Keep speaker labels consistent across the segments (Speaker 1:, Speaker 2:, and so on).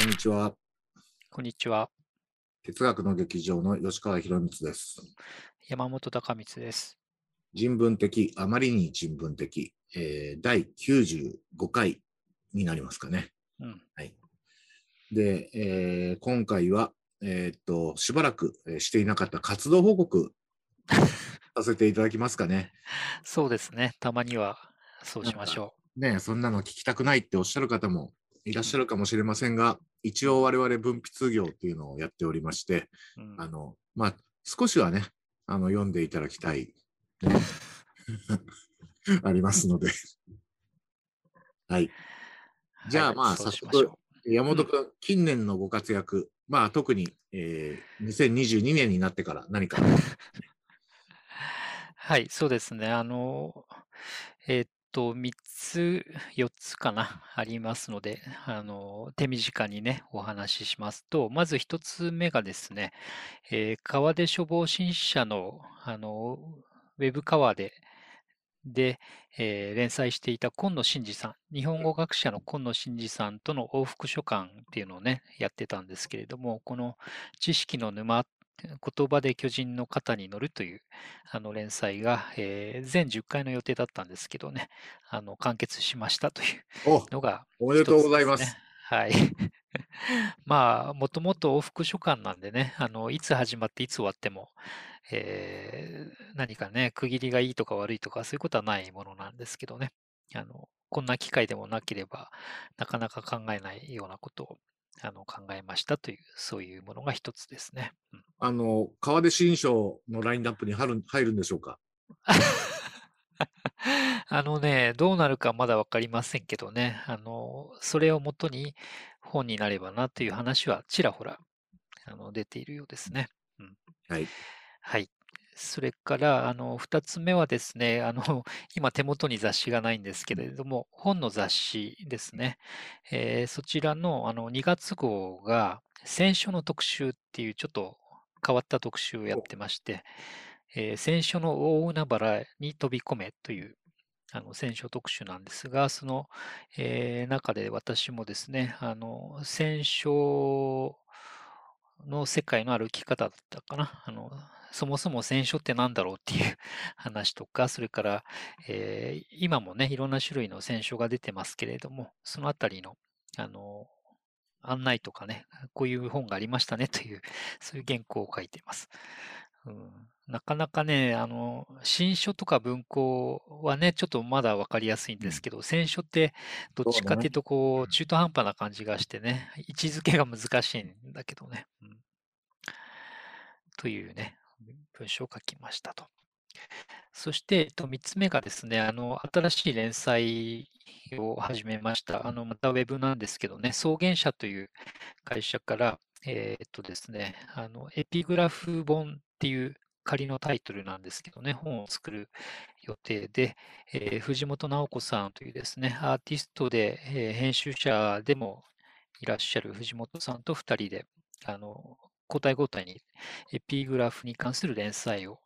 Speaker 1: こんにちは。
Speaker 2: こんにちは。
Speaker 1: 哲学の劇場の吉川博光です。
Speaker 2: 山本隆光です。
Speaker 1: 人文的、あまりに人文的、えー第95回になりますかね。
Speaker 2: うん。
Speaker 1: で、えー今回は、えーっと、しばらくえーしていなかった活動報告 させていただきますかね。
Speaker 2: そうですね。たまにはそうしましょ
Speaker 1: ねえそんなの聞きたくないっておっしゃる方もいらっしゃるかもしれませんが、一応我々分泌業っていうのをやっておりまして、
Speaker 2: う。うん
Speaker 1: あの、まあ、少しはね、あの、読んでいただきたい、ありますので。はい。じゃあ
Speaker 2: はい
Speaker 1: まあ
Speaker 2: そうしましょ
Speaker 1: 山本君、近年のご活躍、まあ、特に、えー2022年になってから何か。
Speaker 2: う はい、そうですね。あの、えーっと、3つ、4つかな、ありますので、あの、手短にね、お話ししますと、まず1つ目がですね、えー川出処方新社の、あの、ウェブ川で、で、えー連載していた今野真司さん、日本語学者の今野真司さんとの往復書簡っていうのをね、やってたんですけれども、この知識の沼、言葉で巨人の肩に乗るというあの連載が、えー全10回の予定だったんですけどね、あの完結しましたという
Speaker 1: お
Speaker 2: のが
Speaker 1: おめでとうございま
Speaker 2: すね。はい。まあ、もともと往復書簡なんでね、あの、いつ始まっていつ終わっても、えー何かね、区切りがいいとか悪いとかそういうことはないものなんですけどね。あの、こんな機会でもなければ、なかなか考えないようなことをあの考えましたという、そういうものが一つですね。うん
Speaker 1: あの、川出新書のラインナップに入る入るんでしょうか？
Speaker 2: あのね、どうなるかまだわかりませんけどね、あの、それをもとに本になればなという話はちらほらあの出ているようですね。
Speaker 1: はい。
Speaker 2: はい。それから、あの、二つ目はですね、あの、今手元に雑誌がないんですけれども、本の雑誌ですね。えーそちらの、あの、2月号が、選書の特集っていうちょっと変わった特集をやってまして、えー選書の大海原に飛び込めという、あの、選書特集なんですが、その、えー中で私もですね、あの、選書の世界の歩き方だったかな。あの、そもそも選書って何だろうっていう 話とか、それから、えー今もね、いろんな種類の選書が出てますけれども、そのあたりの、あの、案内とかね、こういう本がありましたねという、そういう原稿を書いています。うん、なかなかね、あの、新書とか文庫はね、ちょっとまだわかりやすいんですけど、選書ってどっちかっていうと、こう、中途半端な感じがしてね、位置づけが難しいんだけどね。うんというね、文章を書きましたと。そして、えっと、3つ目がですね、あの、新しい連載を始めました。あの、またウェブなんですけどね、草原社という会社から、えーっとですね、あの、エピグラフ本っていう仮のタイトルなんですけどね、本を作る予定で、えー藤本直子さんというですね、アーティストで、えー編集者でもいらっしゃる藤本さんと2人で、あの、交代交代にエピグラフに関する連載を、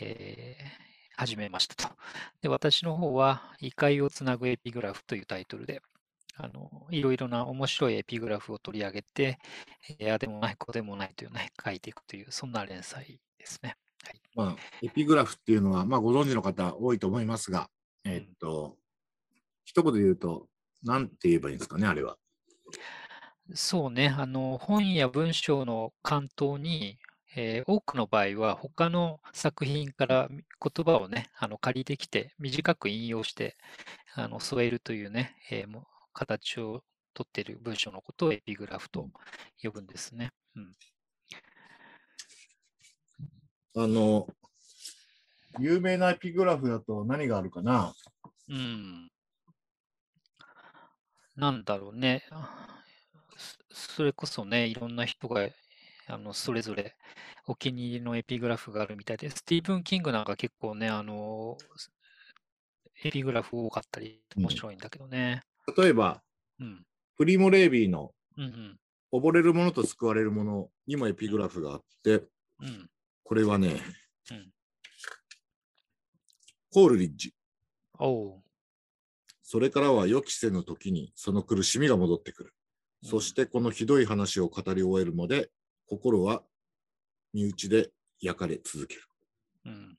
Speaker 2: えー始めましたと。で、私の方は、異界をつなぐエピグラフというタイトルで、あの、いろいろな面白いエピグラフを取り上げて、えーああでもない、こうでもないというね、書いていくという、そんな連載ですね。はい。
Speaker 1: まあ、エピグラフっていうのは、まあ、ご存知の方多いと思いますが、えっと、一言で言うと、なんて言えばいいんですかね、あれは。
Speaker 2: そうね、あの、本や文章の関東に、えー多くの場合は他の作品からみ言葉をね、あの借りてきて短く引用してあの添えるというね、えーもう形をとっている文章のことをエピグラフと呼ぶんですね。うん、
Speaker 1: あの、有名なエピグラフだと何があるかな？
Speaker 2: うん。なんだろうね。そそれこそね、いろんな人があのそれぞれお気に入りのエピグラフがあるみたいで、スティーブン・キングなんか結構ね、あの、エピグラフ多かったり、面白いんだけどね。
Speaker 1: 例えば、
Speaker 2: うん。
Speaker 1: プリモ・レービーの
Speaker 2: うんうん。
Speaker 1: 溺れるものと救われるものにもエピグラフがあって、
Speaker 2: うん。
Speaker 1: これはね、
Speaker 2: うん。
Speaker 1: コールリッジ。それからは予期せぬ時にその苦しみが戻ってくる。そしてこのひどい話を語り終えるまで、心は身内で焼かれ続ける。
Speaker 2: うん。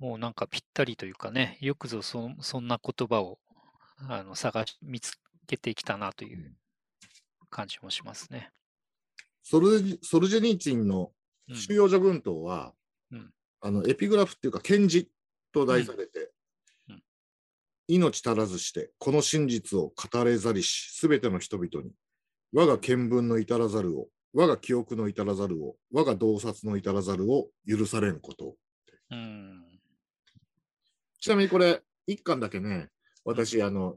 Speaker 2: もうなんかぴったりというかね、よくぞそそんな言葉をあの探し、見つけてきたなという感じもしますね。
Speaker 1: ソルジソルジェニーチンの
Speaker 2: うん
Speaker 1: 収容所群島は、
Speaker 2: うん
Speaker 1: あのエピグラフっていうか、検事と題されて、
Speaker 2: うんうん
Speaker 1: 命足らずして、この真実を語れざりし、すべての人々に、我が見聞の至らざるを、我が記憶の至らざるを、我が洞察の至らざるを許されんこと。
Speaker 2: うん。
Speaker 1: ちなみにこれ、一巻だけね、私、あの、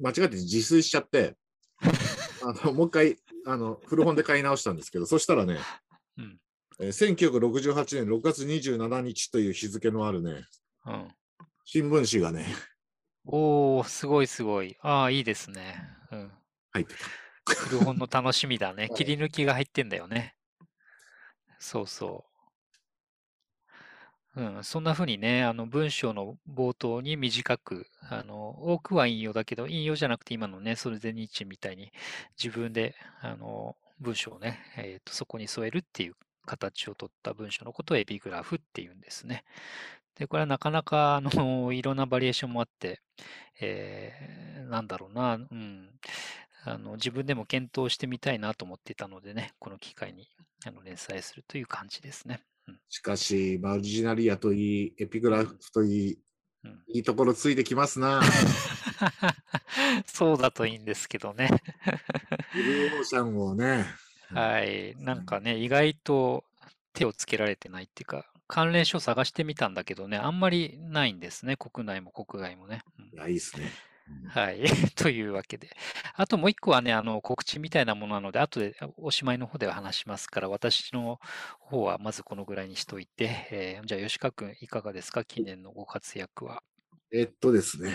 Speaker 1: 間違って自炊しちゃって、あの、もう一回、あの、古本で買い直したんですけど、そしたらね、
Speaker 2: うん
Speaker 1: えー1968年6月27日という日付のあるね、
Speaker 2: うん。
Speaker 1: 新聞紙がね、
Speaker 2: おー、すごいすごい。ああ、いいですね。うん。
Speaker 1: 入ってた。
Speaker 2: 古本の楽しみだね。
Speaker 1: はい
Speaker 2: 切り抜きが入ってんだよね。そうそう。うん、そんな風にね、あの文章の冒頭に短く、あの多くは引用だけど、引用じゃなくて今のね、ソルゼニーチンみたいに自分であの文章をね、えーと、そこに添えるっていう形を取った文章のことをエピグラフっていうんですね。で、これはなかなかあの いろんなバリエーションもあって、えーなんだろうな、うん、あの自分でも検討してみたいなと思っていたのでね、この機会にあの連載するという感じですね。うん
Speaker 1: しかし、マルジナリアといい、エピグラフといい、
Speaker 2: うん
Speaker 1: いいところついてきますな。
Speaker 2: そうだといいんですけどね。
Speaker 1: ブルーオーシャンをね、
Speaker 2: はい。なんかね、意外と手をつけられてないっていうか、関連書探してみたんだけどね、あんまりないんですね。国内も国外もね。うん
Speaker 1: いや、いいですね。
Speaker 2: はい。というわけで。あともう一個はね、あの、告知みたいなものなので、後でおしまいの方では話しますから、私の方はまずこのぐらいにしといて、えーじゃあ吉川君いかがですか？近年のご活躍は。
Speaker 1: えっとですね、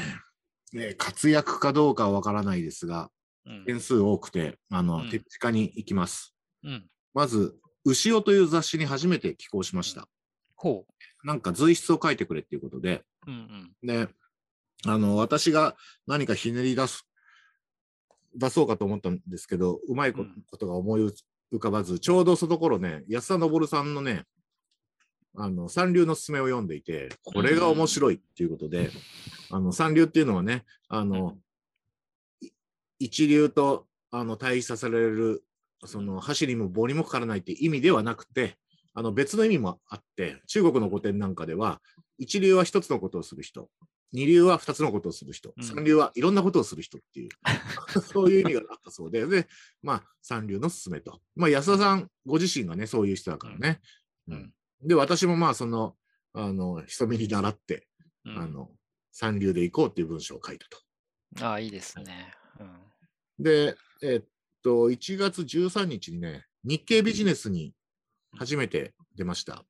Speaker 1: ね活躍かどうかはわからないですが、
Speaker 2: うん。
Speaker 1: 件数多くて、あの、
Speaker 2: うん
Speaker 1: 手近に行きます。
Speaker 2: うん。
Speaker 1: まず、牛尾という雑誌に初めて寄稿しました。
Speaker 2: ほ
Speaker 1: なんか随筆を書いてくれっていうことで、
Speaker 2: う。うん
Speaker 1: で、あの、私が何かひねり出す、出そうかと思ったんですけど、うまいことが思い浮かばず、ちょうどその頃ね、安田昇さんのね、あの、三流のすすめを読んでいて、これが面白いっていうことで、あの、三流っていうのはね、あの、一流と、あの、対比させられる、その、箸にも棒にもかからないっていう意味ではなくて、あの、別の意味もあって、中国の古典なんかでは、一流は一つのことをする人、二流は二つのことをする人、
Speaker 2: うん
Speaker 1: 三流はいろんなことをする人っていう、そういう意味があったそうで、で、まあ、三流のすすめと。まあ、安田さんご自身がね、そういう人だからね。
Speaker 2: うん
Speaker 1: うんで、私もまあ、その、あの、人目に習って、
Speaker 2: うん。
Speaker 1: あの、三流で行こうっていう文章を書いたと。
Speaker 2: ああ、いいですね。うん。
Speaker 1: で、えっと、1月13日にね、日経ビジネスに初めて出ました。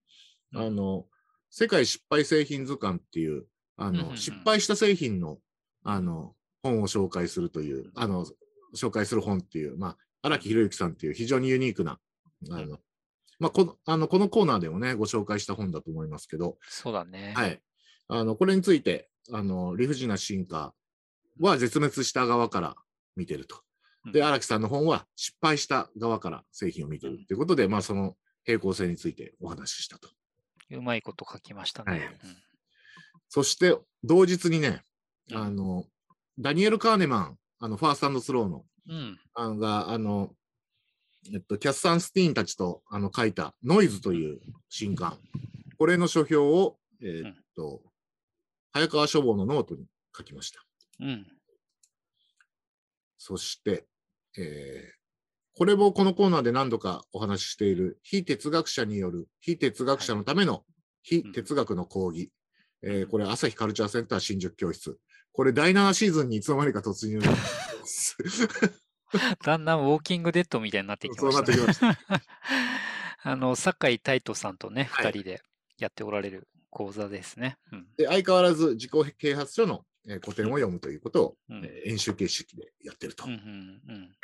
Speaker 2: うん
Speaker 1: あの、世界失敗製品図鑑っていう、あの、失敗した製品の、あの、本を紹介するという、あの、紹介する本っていう、まあ、荒木博之さんっていう非常にユニークな、あの、まあ、この、あの、このコーナーでもね、ご紹介した本だと思いますけど、
Speaker 2: そうだね。
Speaker 1: はい。あの、これについて、あの、理不尽な進化は絶滅した側から見てると。で、
Speaker 2: うん
Speaker 1: 荒木さんの本は失敗した側から製品を見てるということで、まあ、その平行性についてお話ししたと。
Speaker 2: うまいこと書きましたね。
Speaker 1: はいそして、同日にね、
Speaker 2: うん
Speaker 1: あの、ダニエル・カーネマン、あの、ファスト&スローの、
Speaker 2: うん。うん。
Speaker 1: あのが、あの、えっと、キャス・サンスティーンたちとあの書いたノイズという新刊。これの書評を、えーっと、早川書房のノートに書きました。
Speaker 2: うん。
Speaker 1: そして、えーこれもこのコーナーで何度かお話ししている非哲学者による非哲学者のための非哲学の講義。えーこれ朝日カルチャーセンター新宿教室。これ第7シーズンにいつの間にか突入です。
Speaker 2: だんだんウォーキングデッドみたいになってき
Speaker 1: そうな
Speaker 2: ましたね。
Speaker 1: ってきました。
Speaker 2: あの、酒井太斗さんとね、
Speaker 1: はい
Speaker 2: 二人でやっておられる講座ですね。うん。
Speaker 1: で相変わらず自己啓発書の、えー古典を読むということを、
Speaker 2: うん
Speaker 1: えー演習形式でやってると。
Speaker 2: うんうんうん。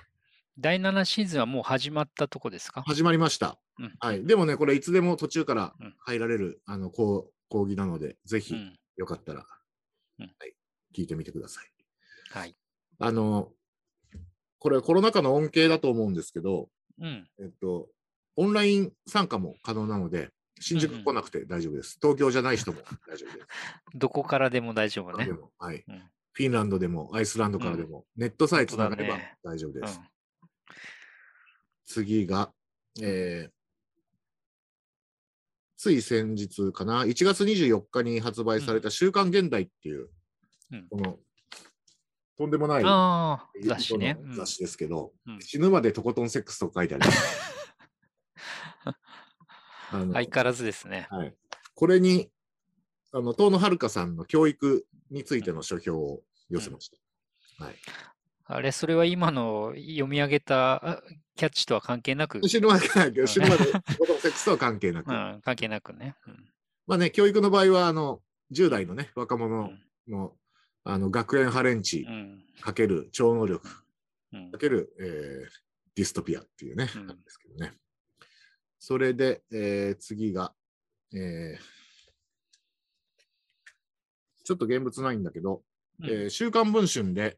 Speaker 2: 第7シーズンはもう始まったとこですか？
Speaker 1: 始まりました。
Speaker 2: うん
Speaker 1: はい。でもね、これいつでも途中から
Speaker 2: うん
Speaker 1: 入られる、あの講講義なので、ぜひ
Speaker 2: うん。
Speaker 1: よかったら、
Speaker 2: うん
Speaker 1: はい、聞いてみてください。
Speaker 2: はい。
Speaker 1: あの、これコロナ禍の恩恵だと思うんですけど、
Speaker 2: うん。
Speaker 1: えっと、オンライン参加も可能なので、新宿来なくて大丈夫です。東京じゃない人も大丈夫です。
Speaker 2: どこからでも大丈夫ね
Speaker 1: で。もはい
Speaker 2: うん
Speaker 1: フィンランドでもアイスランドからでも、ネットさえつながれば大丈夫です。
Speaker 2: うん
Speaker 1: 次が、えーつい先日かな、1月24日に発売された週刊現代っていう、
Speaker 2: うん
Speaker 1: この、とんでもない
Speaker 2: 雑誌ね。
Speaker 1: 雑誌ですけど、
Speaker 2: うん
Speaker 1: 死ぬまでとことんセックスと書いてあります。
Speaker 2: 相変わらずですね。
Speaker 1: はい、これに、あの、遠野遥さんの教育についての書評を寄せました。はい。
Speaker 2: あれ、それは今の読み上げたあキャッチとは関係なく、
Speaker 1: 死ぬまで、死ぬまでとことん。セックスとは関係なく。
Speaker 2: うん、関係なくね。うん。
Speaker 1: まあね、教育の場合は、あの、10代のね、若
Speaker 2: う
Speaker 1: 者
Speaker 2: ん。
Speaker 1: の、あの、学園ハレンチ
Speaker 2: うん。
Speaker 1: かける超能力
Speaker 2: うん。
Speaker 1: かける、えーディストピアっていうね、
Speaker 2: うん。
Speaker 1: なんですけどね。それで、えー次が、えーちょっと現物ないんだけど、
Speaker 2: うん。
Speaker 1: えー週刊文春で
Speaker 2: うん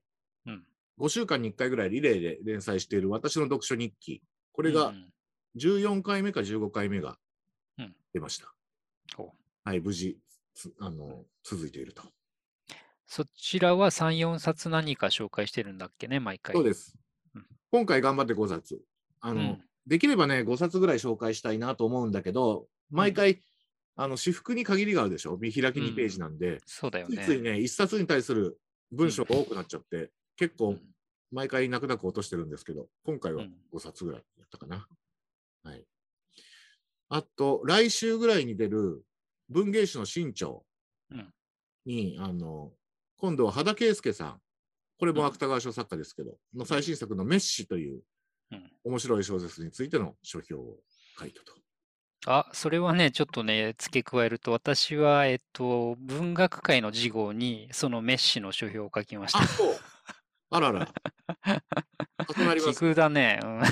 Speaker 1: 5週間に1回ぐらいリレーで連載している私の読書日記。これが
Speaker 2: うん
Speaker 1: 14回目か15回目が
Speaker 2: うん
Speaker 1: 出ました。
Speaker 2: ほう
Speaker 1: はい、無事つあの続いていると。
Speaker 2: そちらは3、4冊何か紹介してるんだっけね、毎回。
Speaker 1: そうです
Speaker 2: うん。
Speaker 1: 今回頑張って5冊。あの、
Speaker 2: うん
Speaker 1: できればね、5冊ぐらい紹介したいなと思うんだけど、毎回、あの、私服に限りがあるでしょ？見開き2ページなんで、
Speaker 2: そうだよね。
Speaker 1: ついついね、1冊に対する文章が多くなっちゃって、結構
Speaker 2: うん
Speaker 1: 毎回泣く泣く落としてるんですけど、今回は
Speaker 2: うん
Speaker 1: 5冊ぐらいやったかな。はい。あと、来週ぐらいに出る文芸誌の新潮
Speaker 2: うん
Speaker 1: に、あの、今度は羽田圭介さん、これも芥川賞作家ですけど、の最新作のメッシという
Speaker 2: うん
Speaker 1: 面白い小説についての書評を書いたと。
Speaker 2: あ、それはね、ちょっとね、付け加えると、私は、えっと、文学界の次号に、そのメッシの書評を書きました
Speaker 1: あ、。そう。あらら。重なりま
Speaker 2: 奇
Speaker 1: す。
Speaker 2: 遇だね。うん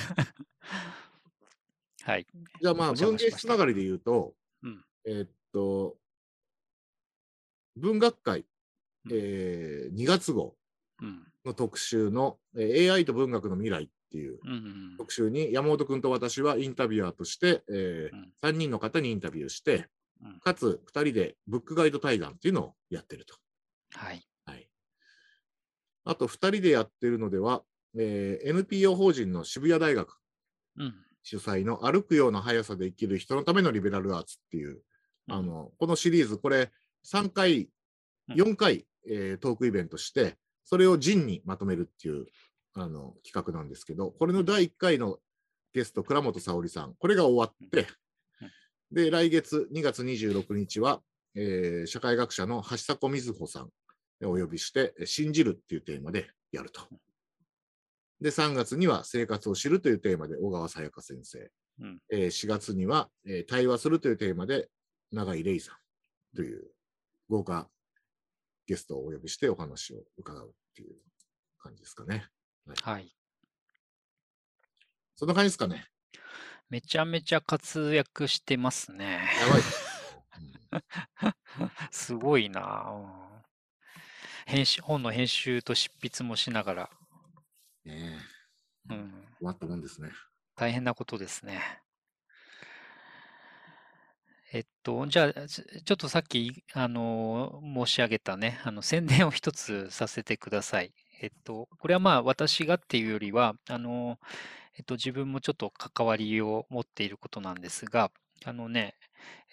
Speaker 2: はい。
Speaker 1: じゃあまあ、
Speaker 2: お邪
Speaker 1: 文芸
Speaker 2: 魔しました
Speaker 1: つながりで言うと、
Speaker 2: うん
Speaker 1: えーっと、文学界、
Speaker 2: うん
Speaker 1: えー2月号
Speaker 2: うん。
Speaker 1: の特集の、えー AI と文学の未来っていう
Speaker 2: うんうん
Speaker 1: 特集に山本君と私はインタビュアーとして、え
Speaker 2: うん
Speaker 1: 3人の方にインタビューして、
Speaker 2: うん
Speaker 1: かつ2人でブックガイド対談っていうのをやってると。
Speaker 2: はい。
Speaker 1: はい、あと2人でやってるのでは、えー NPO 法人の渋谷大学
Speaker 2: うん。
Speaker 1: 主催の歩くような速さで生きる人のためのリベラルアーツっていう、あの、このシリーズ、これ3回、
Speaker 2: うん。
Speaker 1: 4回、えートークイベントして、それを陣にまとめるっていう、あの、企画なんですけど、これの第1回のゲスト、倉本沙織さん、これが終わって、で、来月2月26日は、えー社会学者の橋迫瑞穂さんをお呼びして、信じるっていうテーマでやると。で、3月には生活を知るというテーマで小川さやか先生。
Speaker 2: うん
Speaker 1: えー4月には、えー対話するというテーマで永井玲さんという豪華ゲストをお呼びしてお話を伺うっていう感じですかね。
Speaker 2: はい。
Speaker 1: そんな感じですかね。
Speaker 2: めちゃめちゃ活躍してますね。
Speaker 1: やばい。うん
Speaker 2: すごいな、うん編集。本の編集と執筆もしながら、
Speaker 1: ねえ
Speaker 2: うん、
Speaker 1: 終わったもんですね。
Speaker 2: 大変なことですね。えっと、じゃあ、ちちょっとさっき、あの、申し上げたね、あの、宣伝を一つさせてください。えっと、これはまあ、私がっていうよりは、あの、えっと、自分もちょっと関わりを持っていることなんですが、あのね、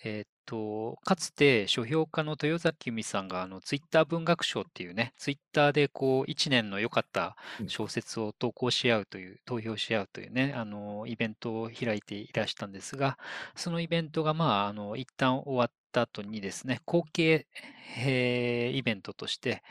Speaker 2: えっと、かつて書評家の豊崎由美さんが、あの、ツイッター文学賞っていうね、ツイッターでこう、一年の良かった
Speaker 1: うん
Speaker 2: 小説を投稿し合うという、投票し合うというね、あの、イベントを開いていらしたんですが、そのイベントが、まあ、あの、一旦終わった後にですね、後継、えーイベントとして、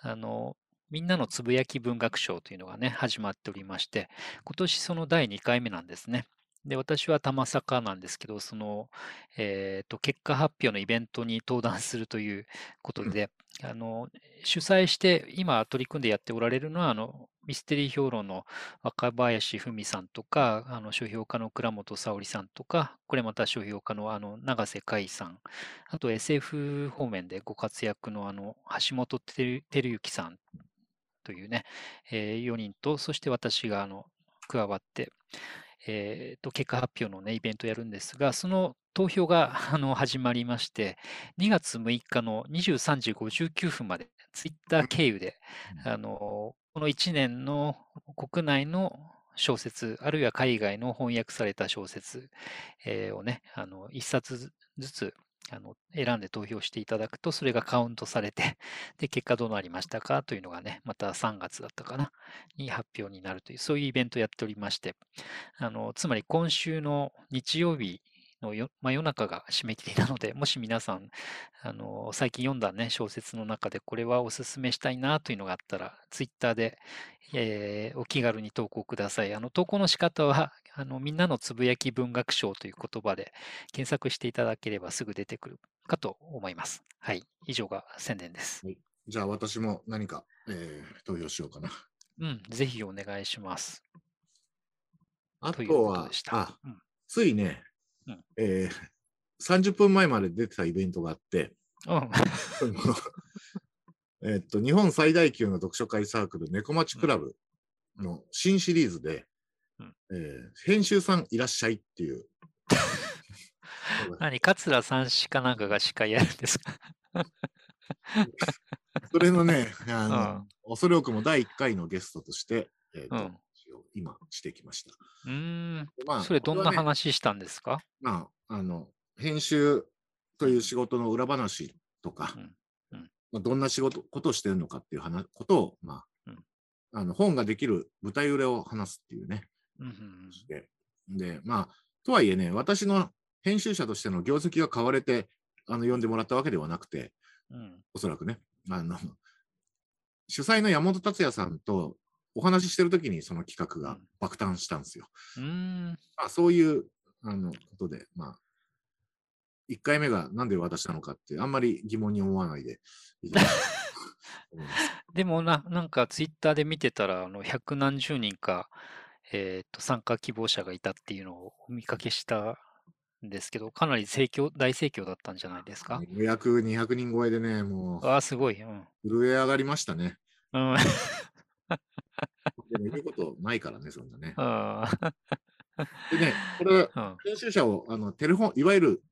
Speaker 2: あの、みんなのつぶやき文学賞というのがね、始まっておりまして、今年その第2回目なんですね。で、私は玉坂なんですけど、その、えっと、結果発表のイベントに登壇するということで、あの、主催して今取り組んでやっておられるのは、あの、ミステリー評論の若林文さんとか、あの、書評家の倉本沙織さんとか、これまた書評家のあの、永瀬海さん、あと SF 方面でご活躍のあの、橋本照照之さんとというね、えー4人と、そして私があの加わって、えーと結果発表の、ね、イベントをやるんですが、その投票があの始まりまして、2月6日の23時59分まで、ツイッター経由で、あのこの1年の国内の小説、あるいは海外の翻訳された小説、えーをね、あの1冊ずずつあの選んで投票していただくと、それがカウントされて、で、結果どうなりましたかというのがね、また3月だったかな、に発表になるという、そういうイベントをやっておりまして、あのつまり今週の日曜日のよ真夜中が締め切りなので、もし皆さん、あの最近読んだ、ね、小説の中でこれはおすすめしたいなというのがあったら、ツイッターで、えーお気軽に投稿ください。あの投稿の仕方はあの、みんなのつぶやき文学賞という言葉で検索していただければすぐ出てくるかと思います。はい、以上が宣伝です。
Speaker 1: じゃあ私も何か、えー投票しようかな。
Speaker 2: うん、ぜひお願いします。
Speaker 1: あ
Speaker 2: と
Speaker 1: は
Speaker 2: でし、た。
Speaker 1: あ、
Speaker 2: うん
Speaker 1: ついね、
Speaker 2: うん。
Speaker 1: えー30分前まで出てたイベントがあって、
Speaker 2: うん、
Speaker 1: えっと、日本最大級の読書会サークル、猫町クラブの新シリーズで、
Speaker 2: うん。
Speaker 1: えー編集さんいらっしゃいっていう、
Speaker 2: 何、桂三氏かなんかが司会やるんですか？
Speaker 1: それのね、あの
Speaker 2: うん。
Speaker 1: 恐れ多くも第1回のゲストとして、えーと
Speaker 2: うん
Speaker 1: 今してきました。
Speaker 2: うーん、
Speaker 1: でまあ
Speaker 2: それどんな話したんですか？
Speaker 1: まあ、あの、編集という仕事の裏話とか、
Speaker 2: うんうん。
Speaker 1: まあ、どんな仕事、ことをしてるのかっていう話、ことを、まあ、
Speaker 2: うん。
Speaker 1: あの、本ができる舞台裏を話すっていうね、
Speaker 2: うんうん
Speaker 1: で、で、まあ、とはいえね、私の編集者としての業績が買われて、あの、読んでもらったわけではなくて、
Speaker 2: うん。
Speaker 1: おそらくね、あの、主催の山本達也さんとお話ししてるときにその企画が
Speaker 2: うん
Speaker 1: 爆誕したんですよ。
Speaker 2: うーん、
Speaker 1: まあ、そういうあのことで、まあ、1回目がなんで渡したのかって、あんまり疑問に思わないで。
Speaker 2: でもな、なんかツイッターで見てたら、あの百何十人か、えーと参加希望者がいたっていうのをお見かけしたんですけど、かなり盛況大盛況だったんじゃないですか？
Speaker 1: 予約200人超えでね、も
Speaker 2: ああ、すごい。うん。
Speaker 1: う震え上がりましたね。
Speaker 2: うん、
Speaker 1: でも言うことないからね、そんなね。
Speaker 2: あ
Speaker 1: でね、これ、編集者をあのテレフォン、いわゆる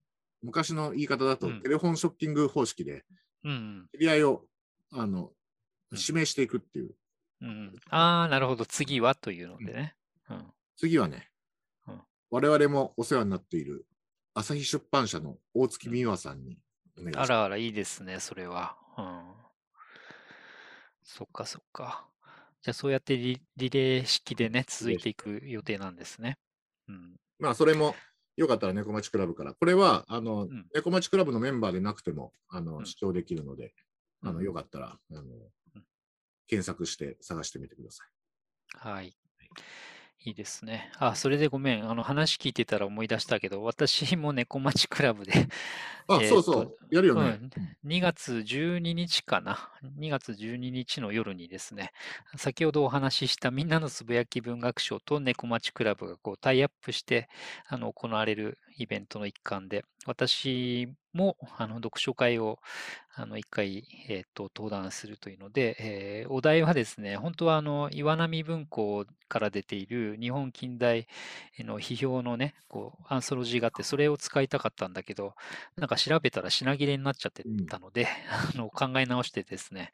Speaker 1: 昔の言い方だと、
Speaker 2: うん
Speaker 1: テレフォンショッキング方式で、
Speaker 2: うん
Speaker 1: 知り合いをあの
Speaker 2: うん
Speaker 1: 指名していくっていう。
Speaker 2: うん、ああ、なるほど。次はというのでね。うん
Speaker 1: 次はね、
Speaker 2: うん
Speaker 1: 我々もお世話になっている朝日出版社の大月美和さんにお願いします。
Speaker 2: あらあら、いいですね、それは。うん。そっかそっか。じゃあ、そうやってリリレー式でね、続いていく予定なんですね。うん。
Speaker 1: まあ、それもよかったら猫町クラブから。これは、あの、
Speaker 2: ん
Speaker 1: 猫町クラブのメンバーでなくても、あの、
Speaker 2: うん
Speaker 1: 視聴できるので、あの、
Speaker 2: うん
Speaker 1: よかったら、あの、検索して探してみてください。
Speaker 2: はい。いいですね。あ、それでごめん。あの、話聞いてたら思い出したけど、私も猫町クラブで、
Speaker 1: あ、
Speaker 2: え ー
Speaker 1: そうそう、やるよね。
Speaker 2: うん、2月12日かな。2月12日の夜にですね、先ほどお話ししたみんなのつぶやき文学賞と猫町クラブがこうタイアップしてあの行われるイベントの一環で、私もあの読書会をあの一回、えーと登壇するというので、えーお題はですね、本当はあの岩波文庫から出ている日本近代の批評のね、こうアンソロジーがあって、それを使いたかったんだけど、なんか調べたら品切れになっちゃってたので、あの考え直してですね、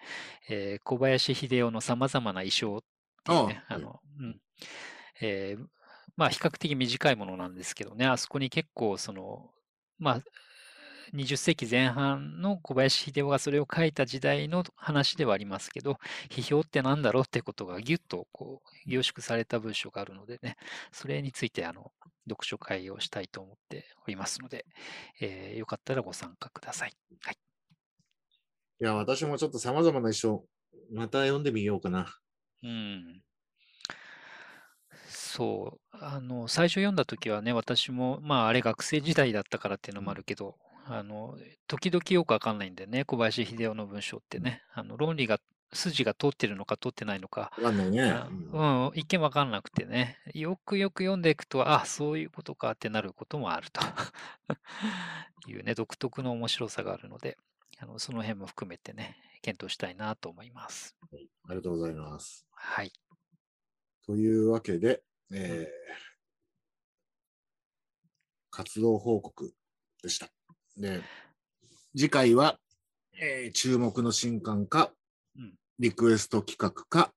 Speaker 2: えー小林秀夫のさまざまな衣装っていうね、あの、うん、えーまあ比較的短いものなんですけどね、あそこに結構その、まあ、20世紀前半の小林秀夫がそれを書いた時代の話ではありますけど、批評って何だろうってことがぎゅっとこう凝縮された文章があるのでね、それについてあの読書会をしたいと思っておりますので、えーよかったらご参加ください。はい。
Speaker 1: いや、私もちょっと様々な衣装、また読んでみようかな。
Speaker 2: うん。そう、あの、最初読んだ時はね、私も、まあ、あれ学生時代だったからっていうのもあるけど、あの、時々よくわかんないんでね、小林秀夫の文章ってね、あの、論理が、筋が通ってるのか通ってないのか、
Speaker 1: わかんないね。
Speaker 2: あ
Speaker 1: うん
Speaker 2: うん、一見わかんなくてね、よくよく読んでいくと、あ、そういうことかってなることもあると いうね、独特の面白さがあるので、あのその辺も含めてね、検討したいなと思います。
Speaker 1: はいありがとうございます。
Speaker 2: はい。
Speaker 1: というわけで、えー活動報告でした。で、次回は、えー注目の新刊か、
Speaker 2: うん
Speaker 1: リクエスト企画か、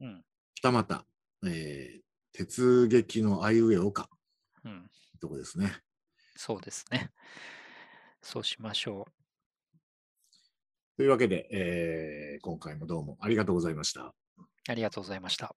Speaker 2: うん。
Speaker 1: はたまた、えー鉄劇のあいうえおか、
Speaker 2: うん。
Speaker 1: とこですね。
Speaker 2: そうですね。そうしましょ
Speaker 1: というわけで、えー今回もどうもありがとうございました。
Speaker 2: う。ありがとうございました。